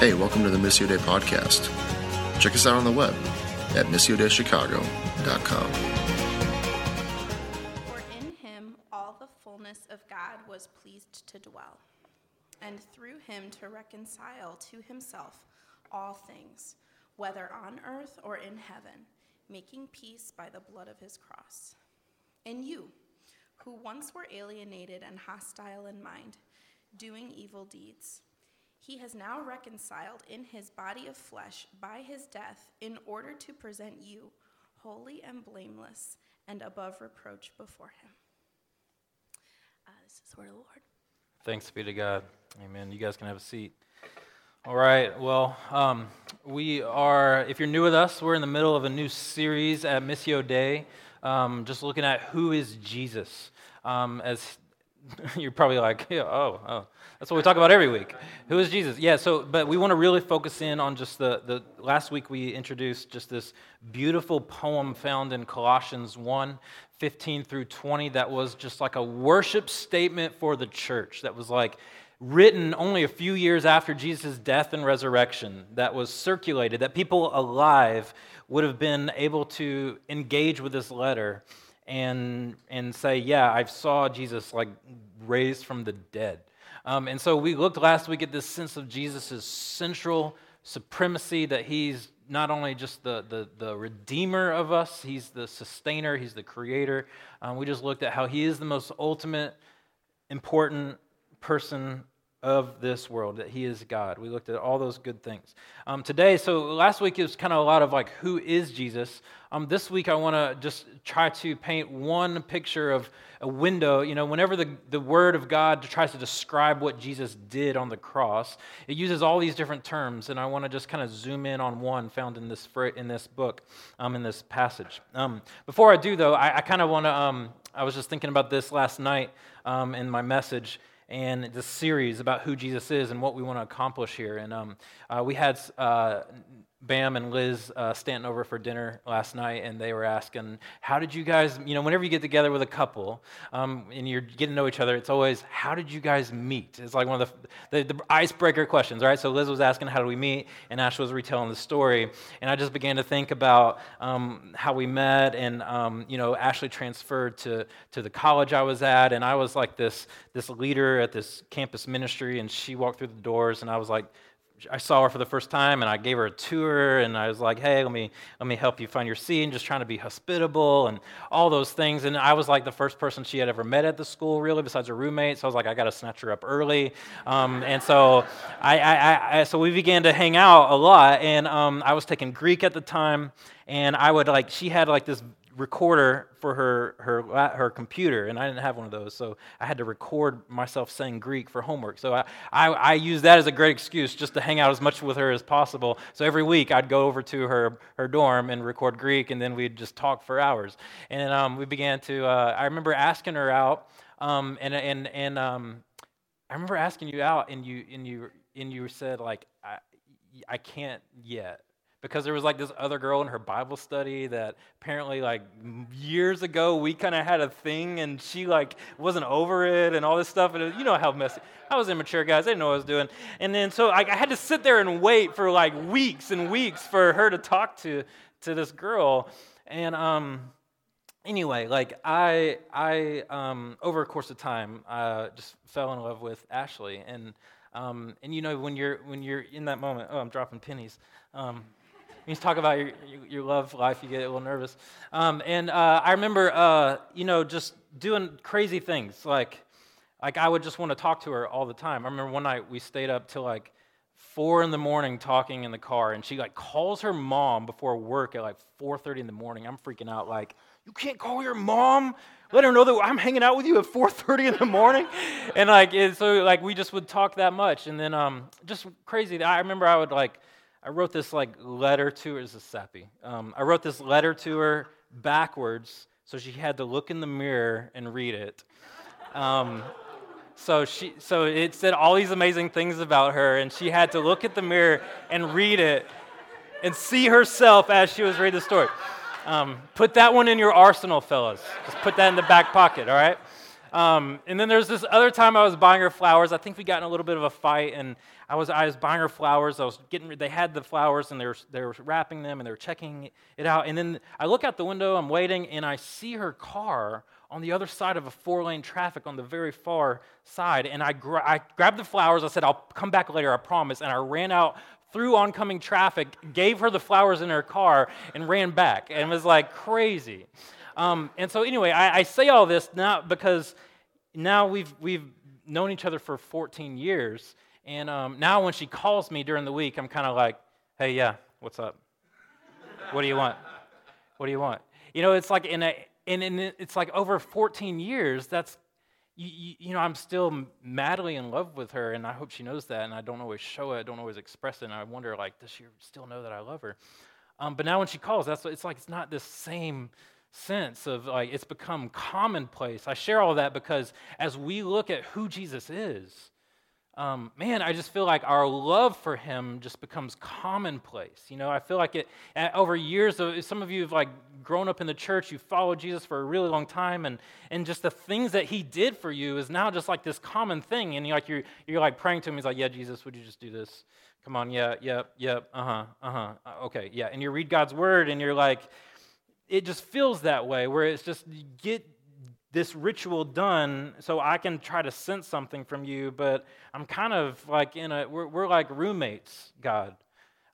Hey, welcome to the Missio Dei podcast. Check us out on the web at missiodeichicago.com. For in him all the fullness of God was pleased to dwell, and through him to reconcile to himself all things, whether on earth or in heaven, making peace by the blood of his cross. And you, who once were alienated and hostile in mind, doing evil deeds, he has now reconciled in his body of flesh by his death in order to present you holy and blameless and above reproach before him. Uh, this is the word of the Lord. Thanks be to God. Amen. You guys can have a seat. All right. Well, um, we are, if you're new with us, we're in the middle of a new series at Missio Dei, um, just looking at who is Jesus. Um, as you're probably like, yeah, oh, oh, that's what we talk about every week. Who is Jesus? Yeah, so, but we want to really focus in on just the, the, last week we introduced just this beautiful poem found in Colossians 1 15 through 20 that was just like a worship statement for the church that was like, written only a few years after Jesus' death and resurrection, that was circulated, that people alive would have been able to engage with this letter and, and say, Yeah, I saw Jesus like raised from the dead. Um, and so we looked last week at this sense of Jesus' central supremacy that he's not only just the, the, the redeemer of us, he's the sustainer, he's the creator. Um, we just looked at how he is the most ultimate, important person of this world, that he is God. We looked at all those good things. Um, today, so last week it was kind of a lot of like, who is Jesus? Um, this week I want to just try to paint one picture of a window. You know, whenever the, the Word of God tries to describe what Jesus did on the cross, it uses all these different terms, and I want to just kind of zoom in on one found in this, in this book, um, in this passage. Um, before I do, though, I, I kind of want to, um, I was just thinking about this last night um, in my message and this series about who Jesus is and what we want to accomplish here. And um, uh, we had uh, Bam and Liz uh, Stanton over for dinner last night, and they were asking, How did you guys, you know, whenever you get together with a couple um, and you're getting to know each other, it's always, How did you guys meet? It's like one of the, the, the icebreaker questions, right? So Liz was asking, How did we meet? And Ash was retelling the story. And I just began to think about um, how we met, and, um, you know, Ashley transferred to, to the college I was at, and I was like this, this leader at this campus ministry, and she walked through the doors, and I was like, I saw her for the first time and I gave her a tour and I was like, hey, let me, let me help you find your seat and just trying to be hospitable and all those things. And I was like the first person she had ever met at the school, really, besides her roommate. So I was like, I got to snatch her up early. Um, and so, I, I, I, so we began to hang out a lot. And um, I was taking Greek at the time. And I would like, she had like this recorder for her, her, her computer, and I didn't have one of those, so I had to record myself saying Greek for homework. So I, I, I used that as a great excuse just to hang out as much with her as possible. So every week I'd go over to her, her dorm and record Greek, and then we'd just talk for hours. And um, we began to, uh, I remember asking her out, um, and, and, and um, I remember asking you out, and you, and you, and you said, like, I, I can't yet because there was like this other girl in her Bible study that apparently like years ago we kind of had a thing and she like wasn't over it and all this stuff and you know how messy I was immature guys I didn't know what I was doing. And then so I, I had to sit there and wait for like weeks and weeks for her to talk to to this girl. And um anyway like I I um over a course of time uh, just fell in love with Ashley. And um, and you know when you're when you're in that moment oh I'm dropping pennies. Um, you talk about your, your love life, you get a little nervous. Um, and uh, I remember, uh, you know, just doing crazy things. Like, like I would just want to talk to her all the time. I remember one night we stayed up till like four in the morning talking in the car, and she like calls her mom before work at like 4:30 in the morning. I'm freaking out. Like, you can't call your mom. Let her know that I'm hanging out with you at 4:30 in the morning, and like, so like we just would talk that much, and then um, just crazy. I remember I would like I wrote this like letter to her. This is sappy. Um, I wrote this letter to her backwards, so she had to look in the mirror and read it. Um, so she, so it said all these amazing things about her, and she had to look at the mirror and read it, and see herself as she was reading the story. Um, put that one in your arsenal, fellas. Just put that in the back pocket. All right. Um, and then there's this other time I was buying her flowers. I think we got in a little bit of a fight, and I was I was buying her flowers. I was getting they had the flowers and they were they were wrapping them and they were checking it out. And then I look out the window. I'm waiting, and I see her car on the other side of a four lane traffic on the very far side. And I, gra- I grabbed the flowers. I said, I'll come back later, I promise. And I ran out through oncoming traffic, gave her the flowers in her car, and ran back. And it was like crazy. Um, and so, anyway, I, I say all this not because now we've, we've known each other for 14 years. And um, now when she calls me during the week, I'm kind of like, hey, yeah, what's up? What do you want? What do you want? You know, it's like in a, and, and it's like over 14 years, that's, you, you, know, I'm still madly in love with her, and I hope she knows that, and I don't always show it, I don't always express it, and I wonder, like, does she still know that I love her? Um, but now when she calls, that's it's like it's not this same sense of like it's become commonplace. I share all that because as we look at who Jesus is, um, man, I just feel like our love for him just becomes commonplace. You know, I feel like it over years. Of, Some of you have like grown up in the church, you followed Jesus for a really long time, and and just the things that he did for you is now just like this common thing. And you're like you're you're like praying to him. He's like, yeah, Jesus, would you just do this? Come on, yeah, yeah, yeah, uh huh, uh huh, okay, yeah. And you read God's word, and you're like, it just feels that way, where it's just get this ritual done so I can try to sense something from you, but I'm kind of like in a, we're, we're like roommates, God.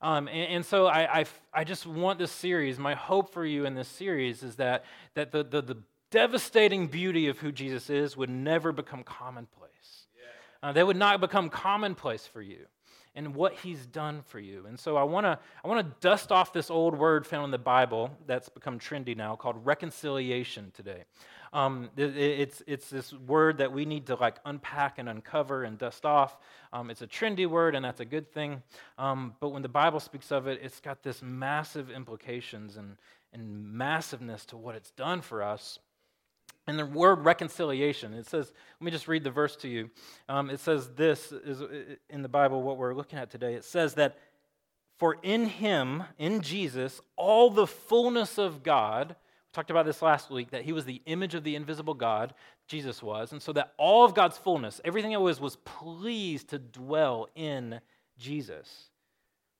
Um, and, and, so I, I, I, just want this series, my hope for you in this series is that, that the, the, the devastating beauty of who Jesus is would never become commonplace. Yeah. Uh, they would not become commonplace for you and what he's done for you. And so I want to I want to dust off this old word found in the Bible that's become trendy now called reconciliation today. Um, it, it's, it's this word that we need to like unpack and uncover and dust off. Um, it's a trendy word, and that's a good thing. Um, but when the Bible speaks of it, it's got this massive implications and, and massiveness to what it's done for us. And the word reconciliation, it says, let me just read the verse to you. Um, it says this is in the Bible, what we're looking at today. It says that for in him, in Jesus, all the fullness of God we talked about this last week that he was the image of the invisible God, Jesus was, and so that all of God's fullness, everything it was, was pleased to dwell in Jesus.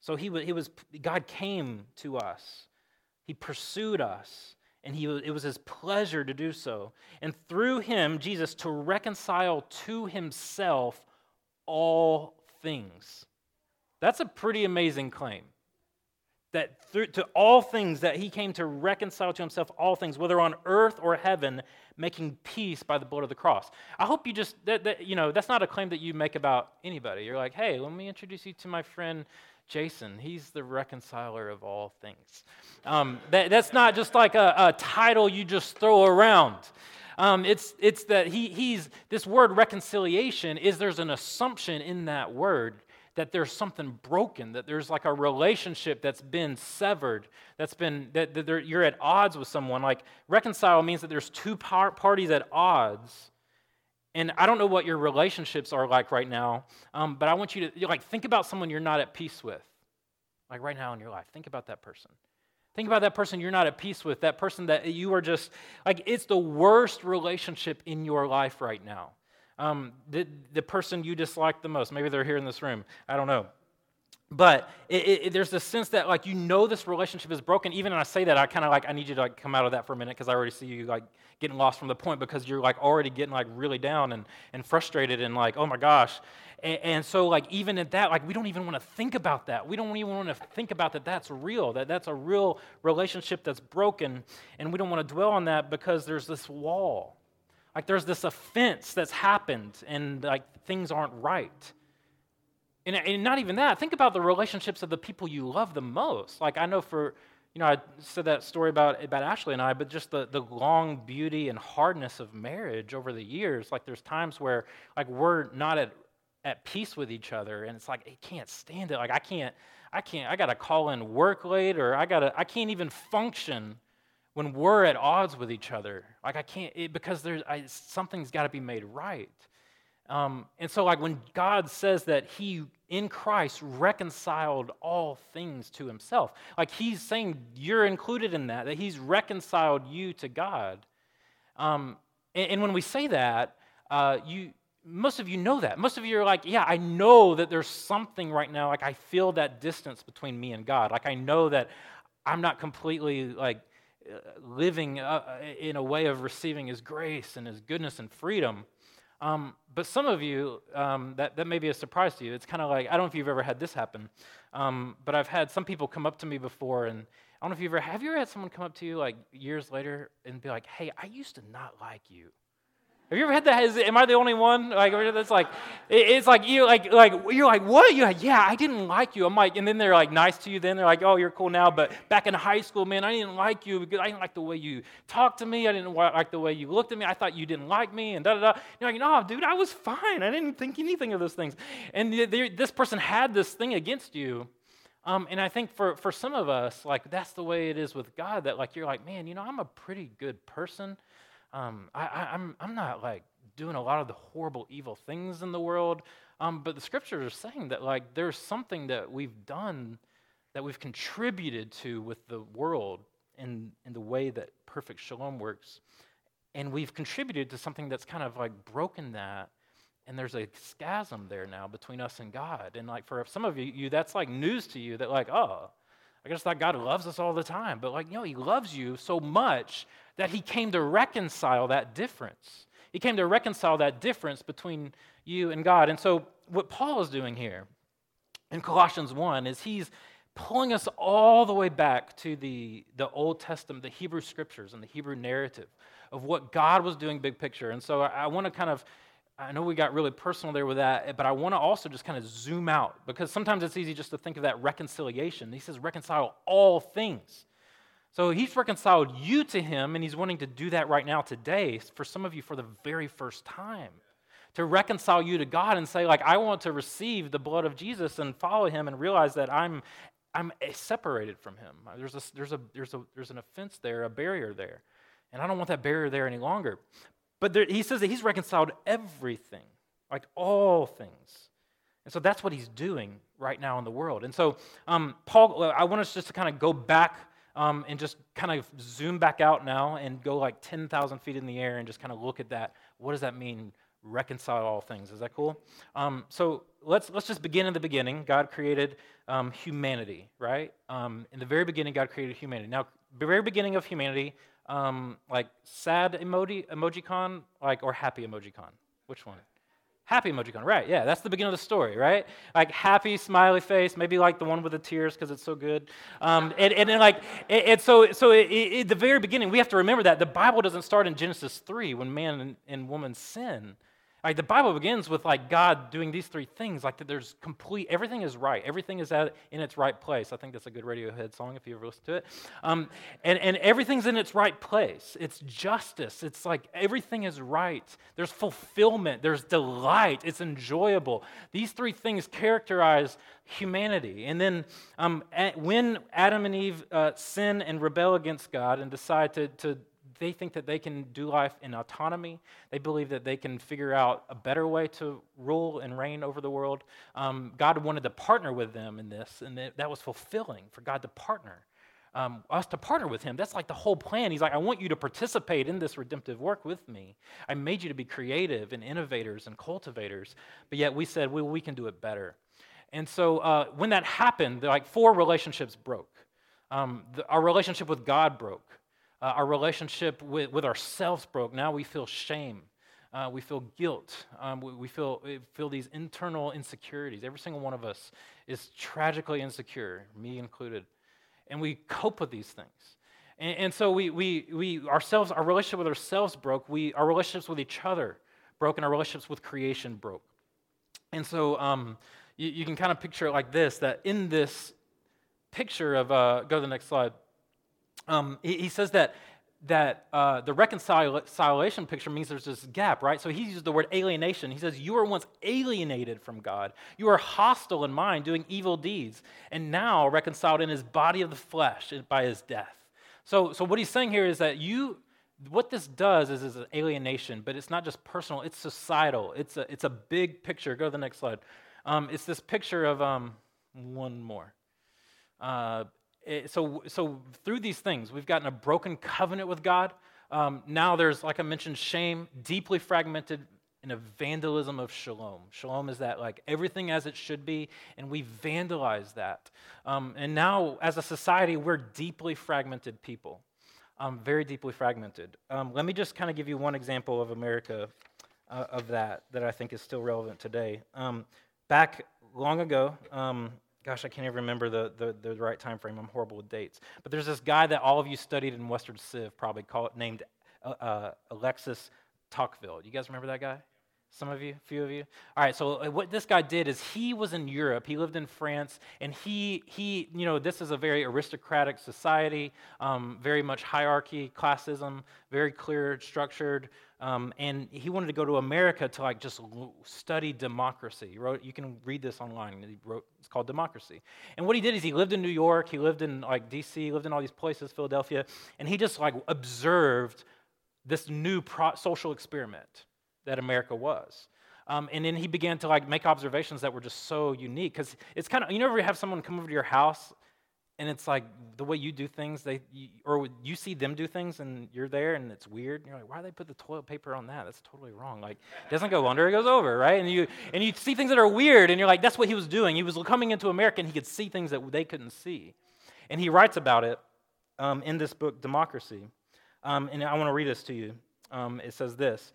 So he he was God came to us, he pursued us, and he, it was his pleasure to do so. And through him, Jesus, to reconcile to himself all things. That's a pretty amazing claim that through, to all things that he came to reconcile to himself all things whether on earth or heaven making peace by the blood of the cross i hope you just that, that, you know that's not a claim that you make about anybody you're like hey let me introduce you to my friend jason he's the reconciler of all things um, that, that's not just like a, a, title you just throw around um, it's, it's that he, he's this word reconciliation is there's an assumption in that word that there's something broken, that there's like a relationship that's been severed, that's been, that, that you're at odds with someone. Like reconcile means that there's two par- parties at odds. And I don't know what your relationships are like right now, um, but I want you to like think about someone you're not at peace with, like right now in your life. Think about that person. Think about that person you're not at peace with, that person that you are just like, it's the worst relationship in your life right now um, the, the person you dislike the most. Maybe they're here in this room. I don't know. But it, it, there's a sense that like you know this relationship is broken. Even when I say that, I kind of like I need you to like come out of that for a minute because I already see you like getting lost from the point because you're like already getting like really down and, and frustrated and like oh my gosh. And, and so like even at that like we don't even want to think about that. We don't even want to think about that that's real. That that's a real relationship that's broken, and we don't want to dwell on that because there's this wall like there's this offense that's happened and like things aren't right. And, and not even that. Think about the relationships of the people you love the most. Like I know for, you know, I said that story about, about Ashley and I, but just the, the long beauty and hardness of marriage over the years. Like there's times where like we're not at, at peace with each other and it's like, I can't stand it. Like I can't, I can't, I got to call in work late or I got to, I can't even function when we're at odds with each other. Like I can't it, because there's I, something's got to be made right. Um, and so, like when God says that He in Christ reconciled all things to Himself, like He's saying you're included in that, that He's reconciled you to God. Um, And, and when we say that, uh, you, most of you know that. Most of you are like, yeah, I know that there's something right now. Like, I feel that distance between me and God. Like, I know that I'm not completely like uh, living uh, in a way of receiving His grace and His goodness and freedom. Um, but some of you, um, that, that may be a surprise to you. It's kind of like, I don't know if you've ever had this happen, um, but I've had some people come up to me before, and I don't know if you've ever, have you ever had someone come up to you like years later and be like, hey, I used to not like you? Have you ever had that? Is, am I the only one? Like it's like it's like you like like you're like what? You're like yeah, I didn't like you. I'm like, and then they're like nice to you. Then they're like, oh, you're cool now. But back in high school, man, I didn't like you because I didn't like the way you talked to me. I didn't like the way you looked at me. I thought you didn't like me. And da da da. You're like, no, dude, I was fine. I didn't think anything of those things. And this person had this thing against you. Um, and I think for, for some of us, like that's the way it is with God. That like you're like, man, you know, I'm a pretty good person. Um, I, I, I'm I'm not like doing a lot of the horrible, evil things in the world. Um, but the scriptures are saying that like there's something that we've done that we've contributed to with the world in, in the way that perfect shalom works. And we've contributed to something that's kind of like broken that. And there's a schism there now between us and God. And like for some of you, you that's like news to you that like, oh, I just thought God loves us all the time. But like, you know, He loves you so much that He came to reconcile that difference. He came to reconcile that difference between you and God. And so, what Paul is doing here in Colossians 1 is he's pulling us all the way back to the, the Old Testament, the Hebrew scriptures, and the Hebrew narrative of what God was doing big picture. And so, I, I want to kind of I know we got really personal there with that, but I want to also just kind of zoom out because sometimes it's easy just to think of that reconciliation. He says, reconcile all things. So he's reconciled you to him, and he's wanting to do that right now today, for some of you for the very first time. To reconcile you to God and say, like, I want to receive the blood of Jesus and follow him and realize that I'm, I'm separated from him. There's, a, there's, a, there's, a, there's an offense there, a barrier there. And I don't want that barrier there any longer. But there, he says that he's reconciled everything, like all things. And so that's what he's doing right now in the world. And so, um, Paul, I want us just to kind of go back um, and just kind of zoom back out now and go like 10,000 feet in the air and just kind of look at that. What does that mean? Reconcile all things. Is that cool? Um, so let's let's just begin in the beginning. God created um, humanity, right? Um, in the very beginning, God created humanity. Now, the very beginning of humanity, um, like sad emoji emoji con, like or happy emoji con. Which one? Happy emoji right? Yeah, that's the beginning of the story, right? Like happy, smiley face, maybe like the one with the tears because it's so good. Um, and, and, and, like, and so, so at the very beginning, we have to remember that the Bible doesn't start in Genesis 3 when man and, and woman sin. Like the Bible begins with like God doing these three things, like that there's complete, everything is right. Everything is at, in its right place. I think that's a good Radiohead song if you ever listen to it. Um, and, and everything's in its right place. It's justice. It's like everything is right. There's fulfillment. There's delight. It's enjoyable. These three things characterize humanity. And then um, when Adam and Eve uh, sin and rebel against God and decide to, to they think that they can do life in autonomy. They believe that they can figure out a better way to rule and reign over the world. Um, God wanted to partner with them in this, and that was fulfilling for God to partner. Um, us to partner with him. That's like the whole plan. He's like, I want you to participate in this redemptive work with me. I made you to be creative and innovators and cultivators, but yet we said, well, we can do it better. And so uh, when that happened, like four relationships broke. Um, the, our relationship with God broke. Uh, our relationship with, with ourselves broke. Now we feel shame. Uh, we feel guilt. Um, we, we, feel, we feel these internal insecurities. Every single one of us is tragically insecure, me included. And we cope with these things. And, and so we, we, we ourselves, our relationship with ourselves broke. We, our relationships with each other broke, and our relationships with creation broke. And so um, you, you, can kind of picture it like this that in this picture of, uh, go to the next slide um, he, he, says that, that uh, the reconciliation picture means there's this gap, right? So he uses the word alienation. He says, You were once alienated from God. You were hostile in mind, doing evil deeds, and now reconciled in his body of the flesh by his death. So, so what he's saying here is that you, what this does is, is an alienation, but it's not just personal, it's societal. It's a, it's a big picture. Go to the next slide. Um, it's this picture of um, one more. Uh, so, so through these things, we've gotten a broken covenant with God. Um, now there's, like I mentioned, shame, deeply fragmented in a vandalism of shalom. Shalom is that, like, everything as it should be, and we vandalize that. Um, and now, as a society, we're deeply fragmented people, um, very deeply fragmented. Um, let me just kind of give you one example of America uh, of that that I think is still relevant today. Um, back long ago, um, gosh, I can't even remember the, the, the, right time frame. I'm horrible with dates. But there's this guy that all of you studied in Western Civ, probably call it, named uh, uh, Alexis Tocqueville. You guys remember that guy? Some of you, a few of you. All right, so uh, what this guy did is he was in Europe. He lived in France, and he, he you know, this is a very aristocratic society, um, very much hierarchy, classism, very clear, structured. Um, and he wanted to go to America to like just study democracy. He wrote, you can read this online. He wrote, it's called Democracy. And what he did is he lived in New York, he lived in like D.C., lived in all these places, Philadelphia, and he just like observed this new pro- social experiment that America was. Um, and then he began to like make observations that were just so unique because it's kind of you never have someone come over to your house and it's like the way you do things they you, or you see them do things and you're there and it's weird and you're like why they put the toilet paper on that? That's totally wrong. Like it doesn't go under it goes over right? And you and you see things that are weird and you're like that's what he was doing. He was coming into america and he could see things that they couldn't see. And he writes about it um, in this book democracy. Um, and i want to read this to you. Um, it says this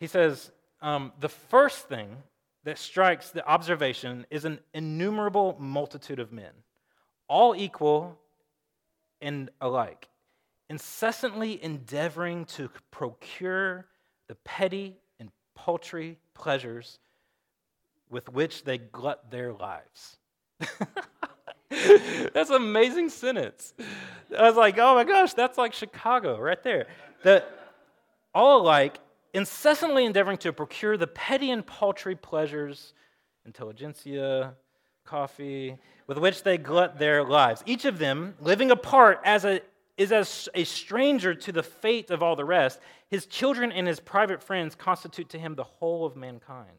he says, um, the first thing that strikes the observation is an innumerable multitude of men, all equal and alike, incessantly endeavoring to procure the petty and paltry pleasures with which they glut their lives. that's an amazing sentence. I was like, oh my gosh, that's like Chicago right there. That all alike incessantly endeavoring to procure the petty and paltry pleasures, intelligentsia, coffee, with which they glut their lives. Each of them living apart as a is as a stranger to the fate of all the rest. His children and his private friends constitute to him the whole of mankind.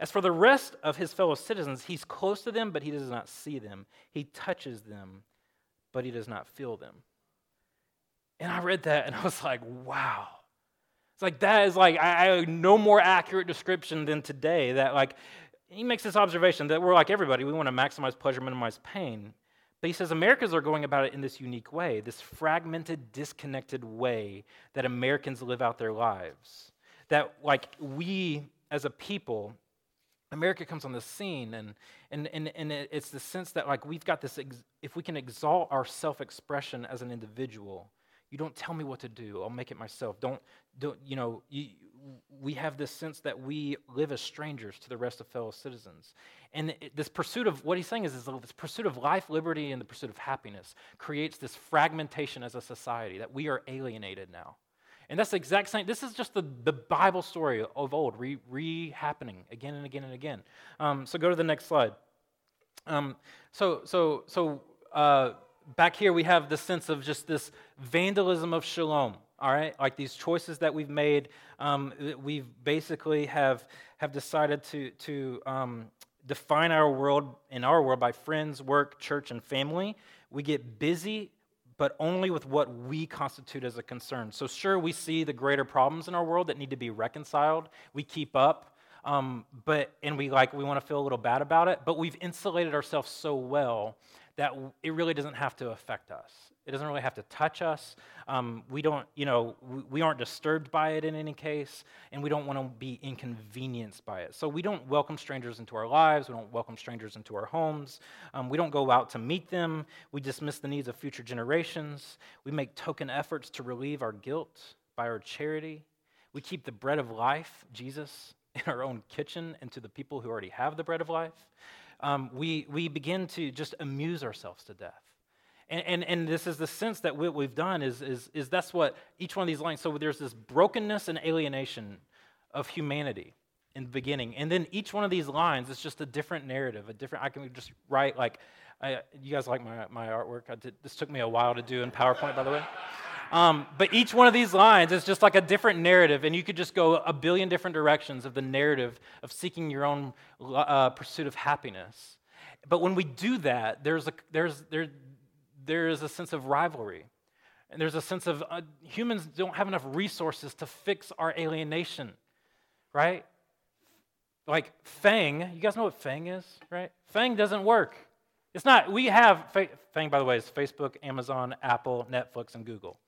As for the rest of his fellow citizens, he's close to them, but he does not see them. He touches them, but he does not feel them. And I read that and I was like, wow. It's like that is like I, I no more accurate description than today. That like he makes this observation that we're like everybody, we want to maximize pleasure, minimize pain. But he says Americans are going about it in this unique way, this fragmented, disconnected way that Americans live out their lives. That like we as a people, America comes on the scene, and, and, and, and it's the sense that like we've got this, ex- if we can exalt our self-expression as an individual, you don't tell me what to do. I'll make it myself. Don't, don't you know, you, we have this sense that we live as strangers to the rest of fellow citizens. And this pursuit of, what he's saying is, is this pursuit of life, liberty, and the pursuit of happiness creates this fragmentation as a society that we are alienated now. And that's the exact same, this is just the, the Bible story of old, re, re happening again and again and again. Um, so go to the next slide. Um, so, so, so, uh, back here we have the sense of just this vandalism of shalom all right? Like these choices that we've made um, we've basically have have decided to to um, define our world in our world by friends work church and family. We get busy but only with what we constitute as a concern. So sure we see the greater problems in our world that need to be reconciled. We keep up um, but and we like we want to feel a little bad about it but we've insulated ourselves so well that it really doesn't have to affect us. It doesn't really have to touch us. Um, we don't, you know, we, aren't disturbed by it in any case, and we don't want to be inconvenienced by it. So we don't welcome strangers into our lives. We don't welcome strangers into our homes. Um, we don't go out to meet them. We dismiss the needs of future generations. We make token efforts to relieve our guilt by our charity. We keep the bread of life, Jesus, in our own kitchen and to the people who already have the bread of life um, we, we begin to just amuse ourselves to death. And, and, and this is the sense that what we've done is, is, is that's what each one of these lines, so there's this brokenness and alienation of humanity in the beginning. And then each one of these lines is just a different narrative, a different, I can just write like, I, you guys like my, my artwork? Did, this took me a while to do in PowerPoint, by the way. Um, but each one of these lines is just like a different narrative, and you could just go a billion different directions of the narrative of seeking your own uh, pursuit of happiness. But when we do that, there's a, there's, there, there is a sense of rivalry. And there's a sense of uh, humans don't have enough resources to fix our alienation, right? Like FANG, you guys know what FANG is, right? FANG doesn't work. It's not, we have, FANG, by the way, is Facebook, Amazon, Apple, Netflix, and Google.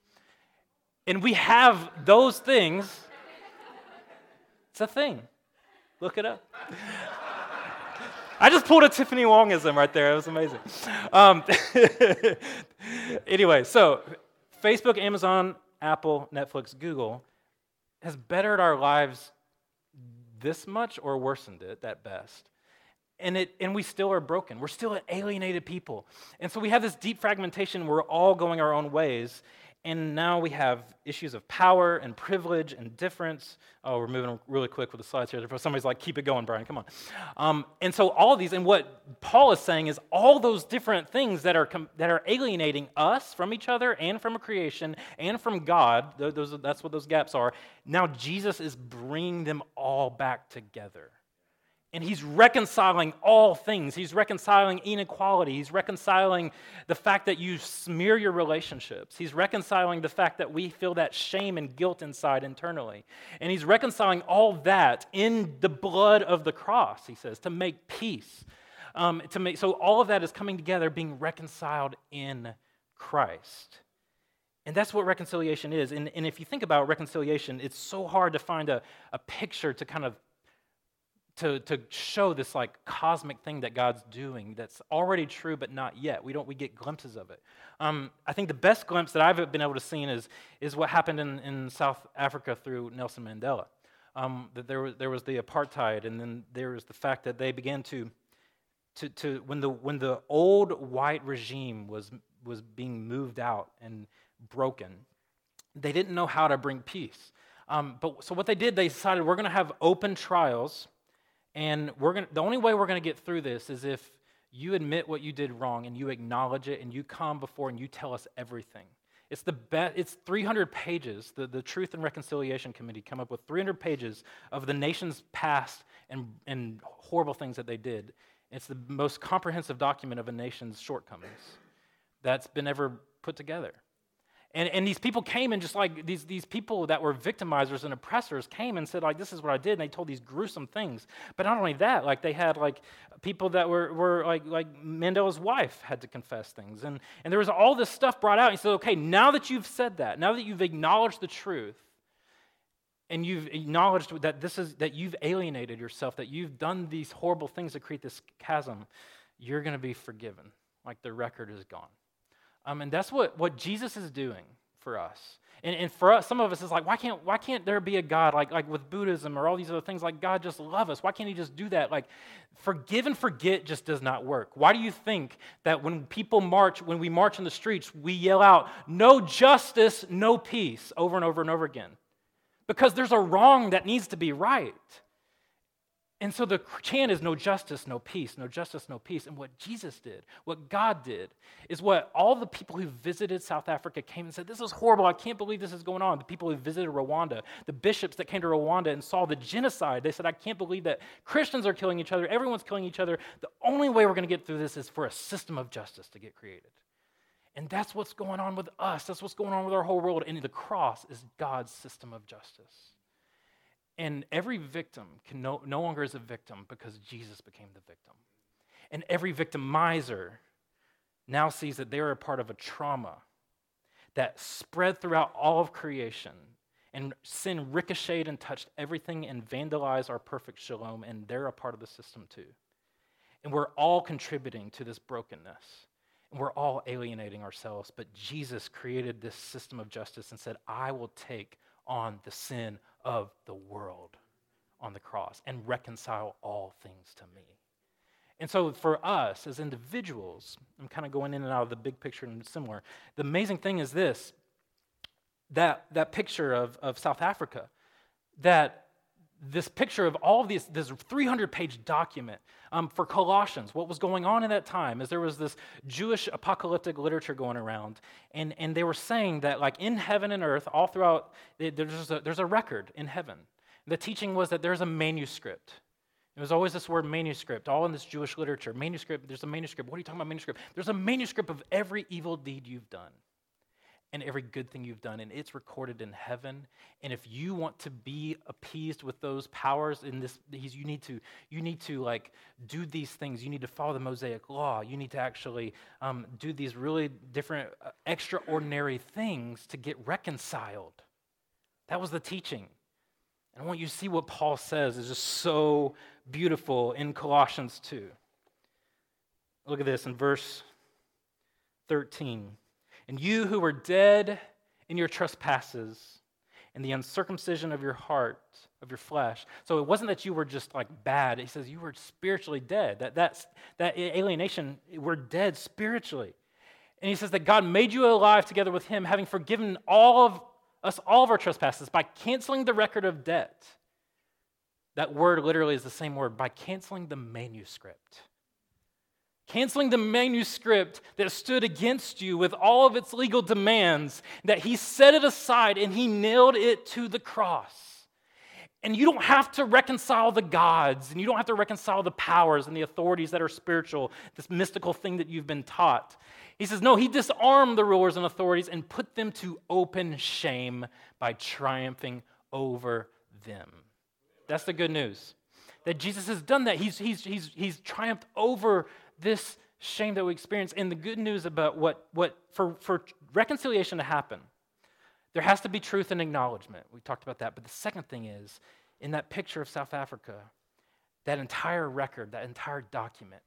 And we have those things. It's a thing. Look it up. I just pulled a Tiffany Wongism right there. It was amazing. Um, anyway, so Facebook, Amazon, Apple, Netflix, Google has bettered our lives this much or worsened it at best. And, it, and we still are broken. We're still an alienated people. And so we have this deep fragmentation. We're all going our own ways. And now we have issues of power and privilege and difference. Oh, we're moving really quick with the slides here. Somebody's like, keep it going, Brian, come on. Um, and so all of these, and what Paul is saying is all those different things that are, com- that are alienating us from each other and from creation and from God, those, that's what those gaps are. Now Jesus is bringing them all back together. And he's reconciling all things. He's reconciling inequality. He's reconciling the fact that you smear your relationships. He's reconciling the fact that we feel that shame and guilt inside internally. And he's reconciling all that in the blood of the cross, he says, to make peace. Um, to make, so all of that is coming together, being reconciled in Christ. And that's what reconciliation is. And, and if you think about reconciliation, it's so hard to find a, a picture to kind of to, to show this like cosmic thing that God's doing that's already true but not yet. We don't we get glimpses of it. Um, I think the best glimpse that I've been able to see is, is what happened in, in South Africa through Nelson Mandela. Um, that there was, there was the apartheid, and then there was the fact that they began to, to, to when, the, when the old white regime was, was being moved out and broken, they didn't know how to bring peace. Um, but so what they did, they decided we're going to have open trials and we're going the only way we're going to get through this is if you admit what you did wrong and you acknowledge it and you come before and you tell us everything. It's the best, it's 300 pages. The, the Truth and Reconciliation Committee come up with 300 pages of the nation's past and, and horrible things that they did. It's the most comprehensive document of a nation's shortcomings that's been ever put together. And, and these people came and just like these, these people that were victimizers and oppressors came and said, like, this is what I did. And they told these gruesome things. But not only that, like they had like people that were, were like, like Mandela's wife had to confess things. And, and there was all this stuff brought out. And He said, okay, now that you've said that, now that you've acknowledged the truth, and you've acknowledged that this is that you've alienated yourself, that you've done these horrible things to create this chasm, you're going to be forgiven. Like the record is gone. Um, and that's what, what Jesus is doing for us. And, and for us, some of us is like, why can't, why can't there be a God like, like with Buddhism or all these other things? Like, God just love us. Why can't He just do that? Like, forgive and forget just does not work. Why do you think that when people march, when we march in the streets, we yell out, no justice, no peace, over and over and over again? Because there's a wrong that needs to be right. And so the chant is no justice, no peace, no justice, no peace. And what Jesus did, what God did, is what all the people who visited South Africa came and said, This is horrible. I can't believe this is going on. The people who visited Rwanda, the bishops that came to Rwanda and saw the genocide, they said, I can't believe that Christians are killing each other, everyone's killing each other. The only way we're going to get through this is for a system of justice to get created. And that's what's going on with us. That's what's going on with our whole world. And the cross is God's system of justice. And every victim can no, no longer is a victim because Jesus became the victim. And every victimizer now sees that they are a part of a trauma that spread throughout all of creation. And sin ricocheted and touched everything and vandalized our perfect shalom, and they're a part of the system too. And we're all contributing to this brokenness. And we're all alienating ourselves. But Jesus created this system of justice and said, I will take on the sin of the world on the cross and reconcile all things to me. And so, for us as individuals, I'm kind of going in and out of the big picture and similar. The amazing thing is this that, that picture of, of South Africa, that this picture of all of these, this 300 page document um, for Colossians. What was going on in that time is there was this Jewish apocalyptic literature going around, and, and they were saying that, like in heaven and earth, all throughout, there's a, there's a record in heaven. The teaching was that there's a manuscript. It was always this word manuscript, all in this Jewish literature. Manuscript, there's a manuscript. What are you talking about, manuscript? There's a manuscript of every evil deed you've done. And every good thing you've done, and it's recorded in heaven. And if you want to be appeased with those powers in this, you need to you need to like do these things. You need to follow the Mosaic law. You need to actually um, do these really different, uh, extraordinary things to get reconciled. That was the teaching. And I want you to see what Paul says is just so beautiful in Colossians 2. Look at this in verse 13. And you who were dead in your trespasses and the uncircumcision of your heart, of your flesh. So it wasn't that you were just like bad. He says you were spiritually dead. That, that's, that alienation, we're dead spiritually. And he says that God made you alive together with him, having forgiven all of us all of our trespasses by canceling the record of debt. That word literally is the same word, by canceling the manuscript canceling the manuscript that stood against you with all of its legal demands, that he set it aside and he nailed it to the cross. And you don't have to reconcile the gods, and you don't have to reconcile the powers and the authorities that are spiritual, this mystical thing that you've been taught. He says, no, he disarmed the rulers and authorities and put them to open shame by triumphing over them. That's the good news. That Jesus has done that. He's, he's, he's, he's triumphed over this shame that we experience. And the good news about what, what for, for reconciliation to happen, there has to be truth and acknowledgement. We talked about that. But the second thing is, in that picture of South Africa, that entire record, that entire document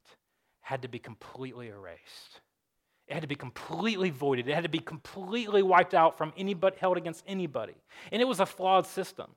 had to be completely erased. It had to be completely voided. It had to be completely wiped out from anybody held against anybody. And it was a flawed system.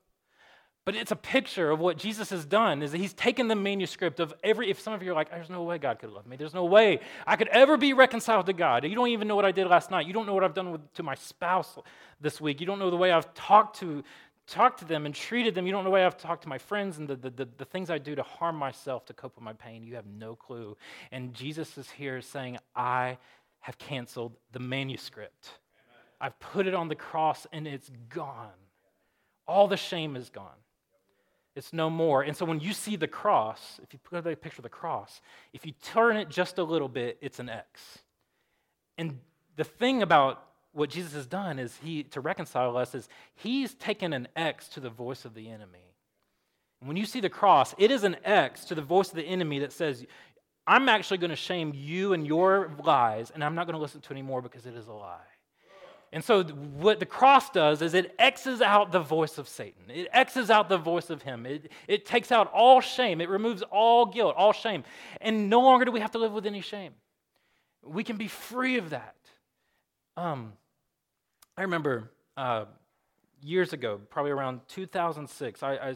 But it's a picture of what Jesus has done is that he's taken the manuscript of every if some of you are like there's no way God could love me. There's no way I could ever be reconciled to God. You don't even know what I did last night. You don't know what I've done with, to my spouse this week. You don't know the way I've talked to talked to them and treated them. You don't know the way I've talked to my friends and the, the, the, the things I do to harm myself to cope with my pain. You have no clue. And Jesus is here saying, I have canceled the manuscript. Amen. I've put it on the cross and it's gone. All the shame is gone. It's no more. And so when you see the cross, if you put a picture of the cross, if you turn it just a little bit, it's an X. And the thing about what Jesus has done is he to reconcile us is he's taken an X to the voice of the enemy. And when you see the cross, it is an X to the voice of the enemy that says, I'm actually going to shame you and your lies, and I'm not going to listen to anymore because it is a lie. And so, what the cross does is it X's out the voice of Satan. It X's out the voice of him. It, it takes out all shame. It removes all guilt, all shame. And no longer do we have to live with any shame. We can be free of that. Um, I remember uh, years ago, probably around 2006, I,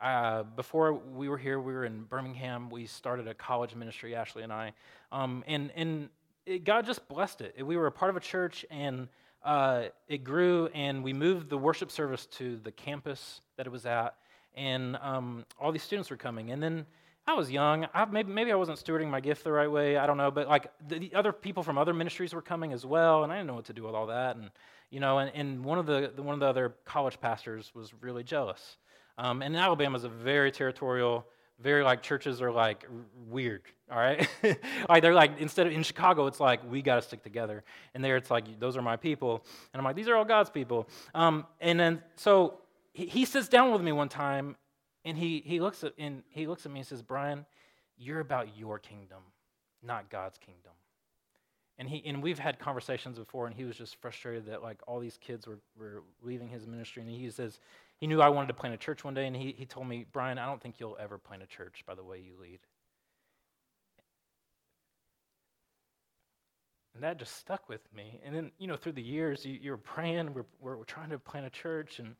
I uh, before we were here, we were in Birmingham. We started a college ministry, Ashley and I. Um, and and it, God just blessed it. We were a part of a church, and uh, it grew, and we moved the worship service to the campus that it was at, and um, all these students were coming. And then I was young. I, maybe, maybe I wasn't stewarding my gift the right way. I don't know. But like the, the, other people from other ministries were coming as well, and I didn't know what to do with all that. And you know, and, and one of the, the one of the other college pastors was really jealous. Um, and Alabama is a very territorial very like churches are like weird all right? Like they're like instead of in chicago it's like we got to stick together. And there it's like those are my people. And i'm like these are all god's people. Um, and then so he, sits down with me one time and he, he looks at and he looks at me and says brian you're about your kingdom not god's kingdom. And he and we've had conversations before and he was just frustrated that like all these kids were, were leaving his ministry. And he says he knew I wanted to plant a church one day, and he, he told me, Brian, I don't think you'll ever plant a church by the way you lead. And that just stuck with me. And then, you know, through the years, you, you're praying, we're, we're, we're trying to plant a church and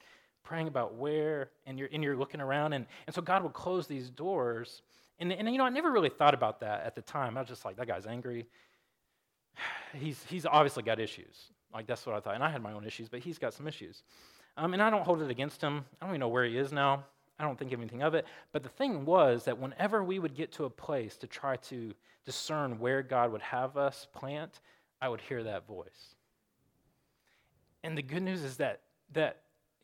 praying about where, and you're, and you're looking around. And, and so God will close these doors. And, and, you know, I never really thought about that at the time. I was just like, that guy's angry. He's, he's obviously got issues. Like, that's what I thought. And I had my own issues, but he's got some issues. Um, and I don't hold it against him. I don't even know where he is now. I don't think anything of it. But the thing was that whenever we would get to a place to try to discern where God would have us plant, I would hear that voice. And the good news is that, that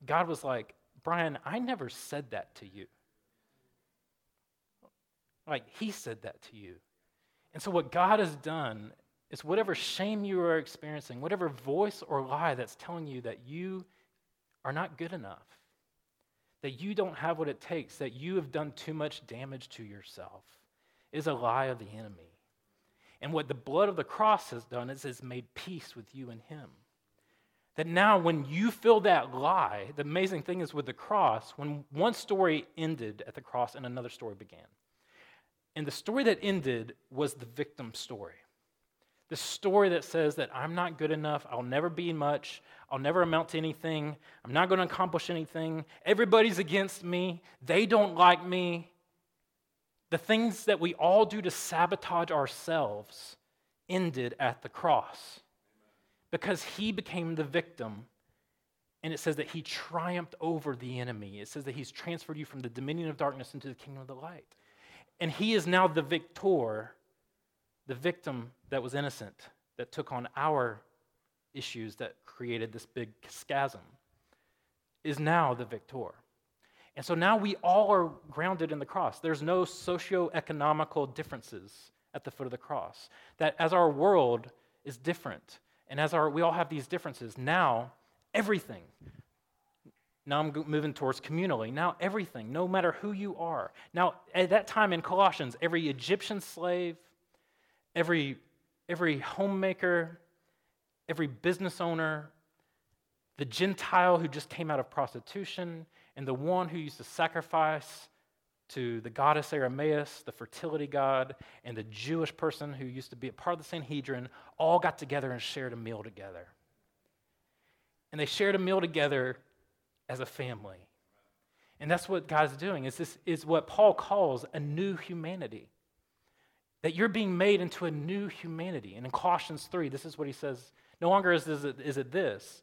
God was like, Brian, I never said that to you. Like, he said that to you. And so, what God has done is whatever shame you are experiencing, whatever voice or lie that's telling you that you are not good enough, that you don't have what it takes, that you have done too much damage to yourself, is a lie of the enemy. And what the blood of the cross has done is it's made peace with you and him. That now, when you feel that lie, the amazing thing is with the cross, when one story ended at the cross and another story began. And the story that ended was the victim story. The story that says that I'm not good enough, I'll never be much, I'll never amount to anything, I'm not going to accomplish anything, everybody's against me, they don't like me. The things that we all do to sabotage ourselves ended at the cross because he became the victim. And it says that he triumphed over the enemy. It says that he's transferred you from the dominion of darkness into the kingdom of the light. And he is now the victor the victim that was innocent, that took on our issues that created this big schism, is now the victor. And so now we all are grounded in the cross. There's no socio-economical differences at the foot of the cross. That as our world is different, and as our, we all have these differences, now everything, now I'm moving towards communally. Now everything, no matter who you are. Now at that time in Colossians, every Egyptian slave, every, every homemaker, every business owner, the Gentile who just came out of prostitution, and the one who used to sacrifice to the goddess Artemis, the fertility god, and the Jewish person who used to be a part of the Sanhedrin, all got together and shared a meal together. And they shared a meal together as a family. And that's what God's doing. Is this is what Paul calls a new humanity that you're being made into a new humanity. And in Colossians 3, this is what he says no longer is, is, it, is it this.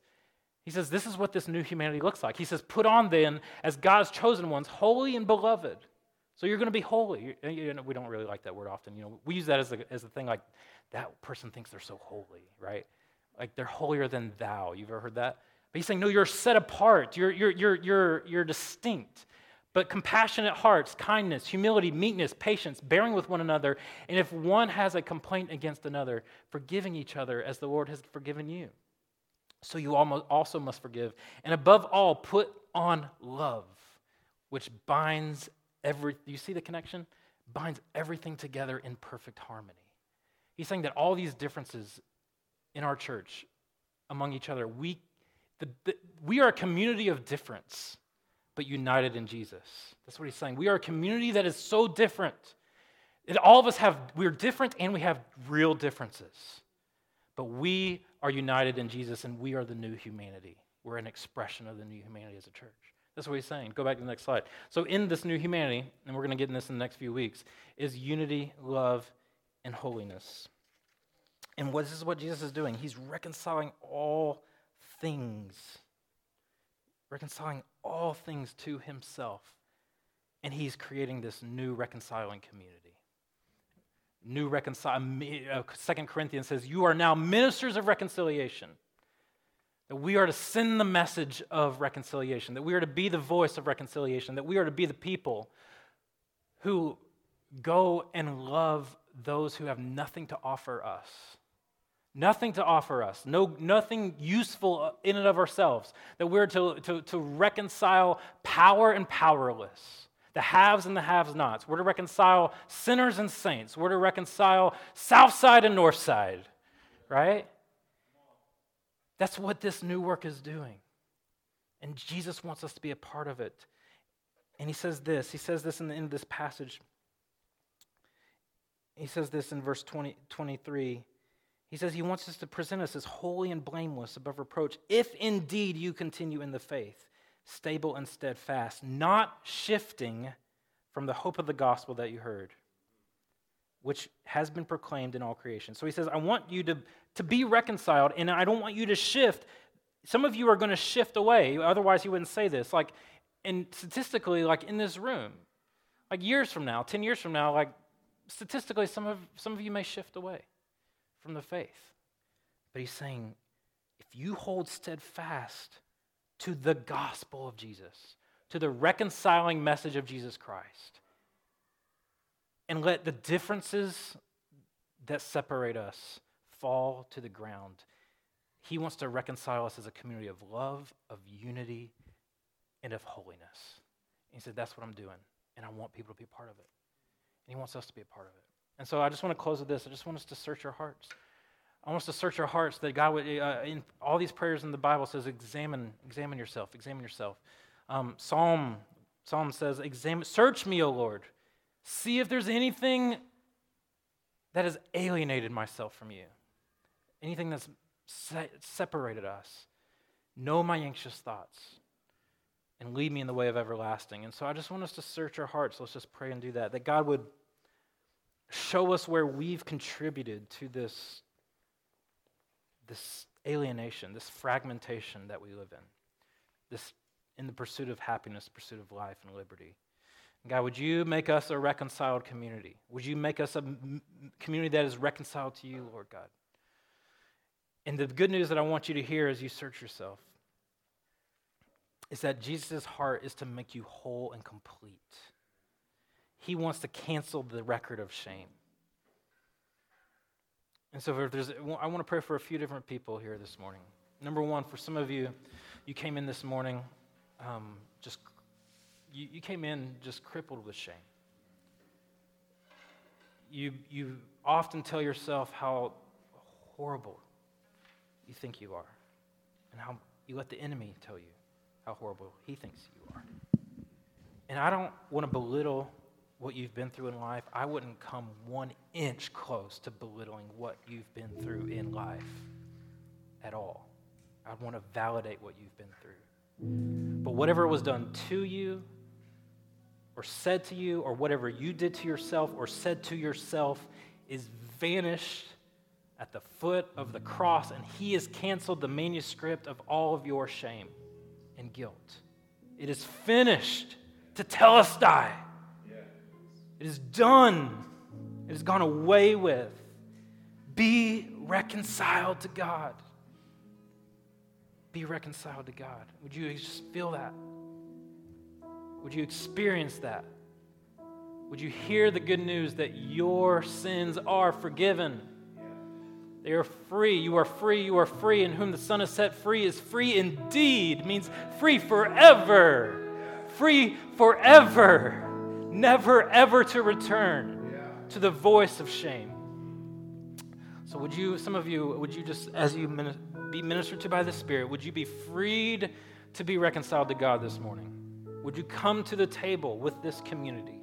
He says, This is what this new humanity looks like. He says, Put on then, as God's chosen ones, holy and beloved. So you're going to be holy. You know, we don't really like that word often. You know, we use that as a, as a thing like that person thinks they're so holy, right? Like they're holier than thou. You've ever heard that? But he's saying, no, you're set apart. You're, you're, you're, you're, you're distinct but compassionate hearts, kindness, humility, meekness, patience, bearing with one another, and if one has a complaint against another, forgiving each other as the Lord has forgiven you. So you also must forgive. And above all, put on love, which binds every, you see the connection? Binds everything together in perfect harmony. He's saying that all these differences in our church among each other, we, the, the, we are a community of difference but united in Jesus. That's what he's saying. We are a community that is so different. That all of us have, we're different and we have real differences. But we are united in Jesus and we are the new humanity. We're an expression of the new humanity as a church. That's what he's saying. Go back to the next slide. So, in this new humanity, and we're going to get in this in the next few weeks, is unity, love, and holiness. And what, this is what Jesus is doing. He's reconciling all things reconciling all things to himself. And he's creating this new reconciling community. New reconcile. Uh, Second Corinthians says, You are now ministers of reconciliation. That we are to send the message of reconciliation, that we are to be the voice of reconciliation, that we are to be the people who go and love those who have nothing to offer us Nothing to offer us, no, nothing useful in and of ourselves. That we're to, to, to reconcile power and powerless, the haves and the haves nots. We're to reconcile sinners and saints. We're to reconcile south side and north side, right? That's what this new work is doing. And Jesus wants us to be a part of it. And he says this, he says this in, the, in this passage. He says this in verse 20, 23. He says he wants us to present us as holy and blameless above reproach, if indeed you continue in the faith, stable and steadfast, not shifting from the hope of the gospel that you heard, which has been proclaimed in all creation. So he says, I want you to, to be reconciled, and I don't want you to shift. Some of you are going to shift away, otherwise, he wouldn't say this. Like, and statistically, like in this room, like years from now, 10 years from now, like statistically, some of, some of you may shift away from the faith. But he's saying, if you hold steadfast to the gospel of Jesus, to the reconciling message of Jesus Christ, and let the differences that separate us fall to the ground. He wants to reconcile us as a community of love, of unity, and of holiness. And he said, That's what I'm doing, and I want people to be a part of it. And he wants us to be a part of it. And so I just want to close with this. I just want us to search our hearts. I want us to search our hearts that God would, uh, in all these prayers in the Bible says, examine, examine yourself, examine yourself. Um, Psalm, Psalm says, examine, search me, O Lord. See if there's anything that has alienated myself from you, anything that's se- separated us. Know my anxious thoughts and lead me in the way of everlasting. And so I just want us to search our hearts. Let's just pray and do that. That God would show us where we've contributed to this, this alienation, this fragmentation that we live in, this in the pursuit of happiness, pursuit of life and liberty. God, would you make us a reconciled community? Would you make us a community that is reconciled to you, Lord God? And the good news that I want you to hear as you search yourself is that Jesus' heart is to make you whole and complete. He wants to cancel the record of shame. And so if there's, I want to pray for a few different people here this morning. Number one, for some of you, you came in this morning um, just you, you came in just crippled with shame. You, you often tell yourself how horrible you think you are, and how you let the enemy tell you how horrible he thinks you are. And I don't want to belittle what you've been through in life. I wouldn't come one inch close to belittling what you've been through in life at all. I'd want to validate what you've been through. But whatever was done to you, or said to you or whatever you did to yourself or said to yourself is vanished at the foot of the cross, and He has canceled the manuscript of all of your shame and guilt. It is finished tetelestai. It is done. It has gone away with. Be reconciled to God. Be reconciled to God. Would you feel that? Would you experience that? Would you hear the good news that your sins are forgiven? They are free. You are free. You are free. And whom the Son has set free is free indeed, means free forever. Free forever. Never, ever to return to the voice of shame. So, would you, some of you, would you just, as you be ministered to by the Spirit, would you be freed to be reconciled to God this morning? Would you come to the table with this community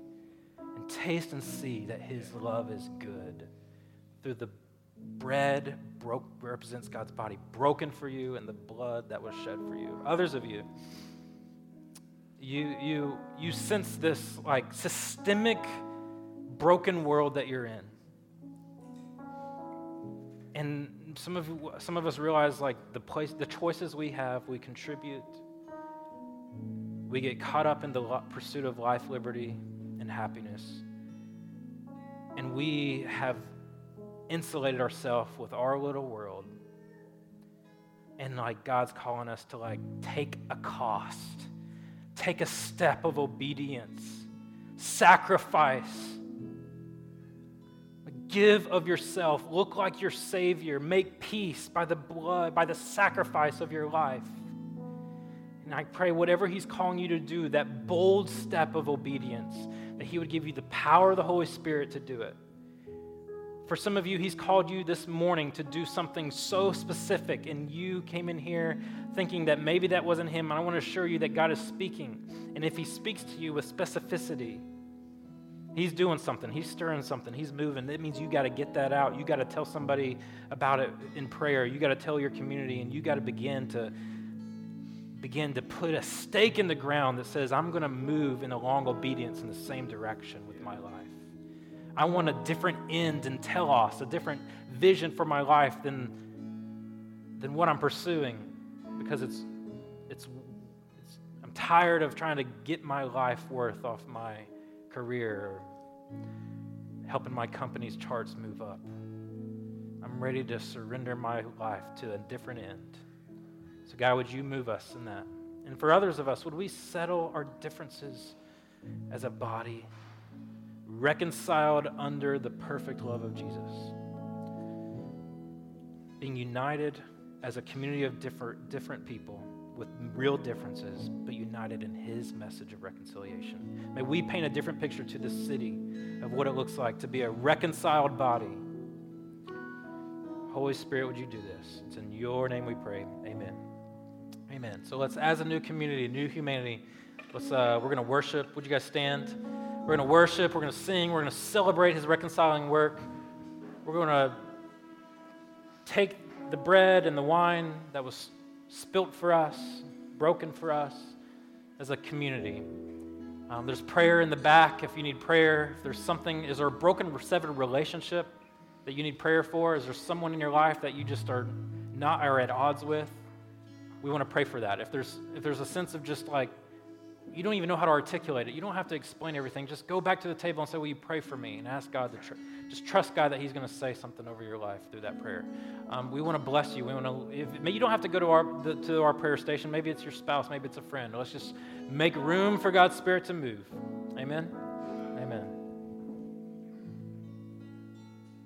and taste and see that His love is good through the bread broke represents God's body broken for you and the blood that was shed for you. Others of you, you you you sense this like systemic broken world that you're in. And some of some of us realize like the place the choices we have, we contribute we get caught up in the pursuit of life, liberty, and happiness. And we have insulated ourselves with our little world. And like God's calling us to like take a cost, take a step of obedience, sacrifice. Give of yourself, look like your Savior, make peace by the blood, by the sacrifice of your life. And I pray whatever He's calling you to do, that bold step of obedience, that He would give you the power of the Holy Spirit to do it. For some of you, He's called you this morning to do something so specific, and you came in here thinking that maybe that wasn't Him. And I want to assure you that God is speaking. And if He speaks to you with specificity, He's doing something. He's stirring something. He's moving. That means you got to get that out. You got to tell somebody about it in prayer. You got to tell your community, and you got to begin to begin to put a stake in the ground that says, I'm going to move in a long obedience in the same direction with my life. I want a different end and telos, a different vision for my life than, than what I'm pursuing because it's, it's, it's, I'm tired of trying to get my life worth off my career helping my company's charts move up. I'm ready to surrender my life to a different end. So, God, would you move us in that? And for others of us, would we settle our differences as a body, reconciled under the perfect love of Jesus? being united as a community of different, different people with real differences, but united in His message of reconciliation. May we paint a different picture to this city of what it looks like to be a reconciled body. Holy Spirit, would you do this? It's in your name we pray. Amen. Amen. So let's, as a new community, new humanity, let's, uh, we're going to worship. Would you guys stand? We're going to worship. We're going to sing. We're going to celebrate His reconciling work. We're going to take the bread and the wine that was spilt for us, broken for us as a community. Um, there's prayer in the back if you need prayer. If there's something, is there a broken, severed relationship that you need prayer for? Is there someone in your life that you just are not are at odds with? We want to pray for that. If there's if there's a sense of just like you don't even know how to articulate it, you don't have to explain everything. Just go back to the table and say, "Will you pray for me?" and ask God to tr- just trust God that He's going to say something over your life through that prayer. Um, we want to bless you. We want to. You don't have to go to our the, to our prayer station. Maybe it's your spouse. Maybe it's a friend. Let's just make room for God's Spirit to move. Amen. Amen.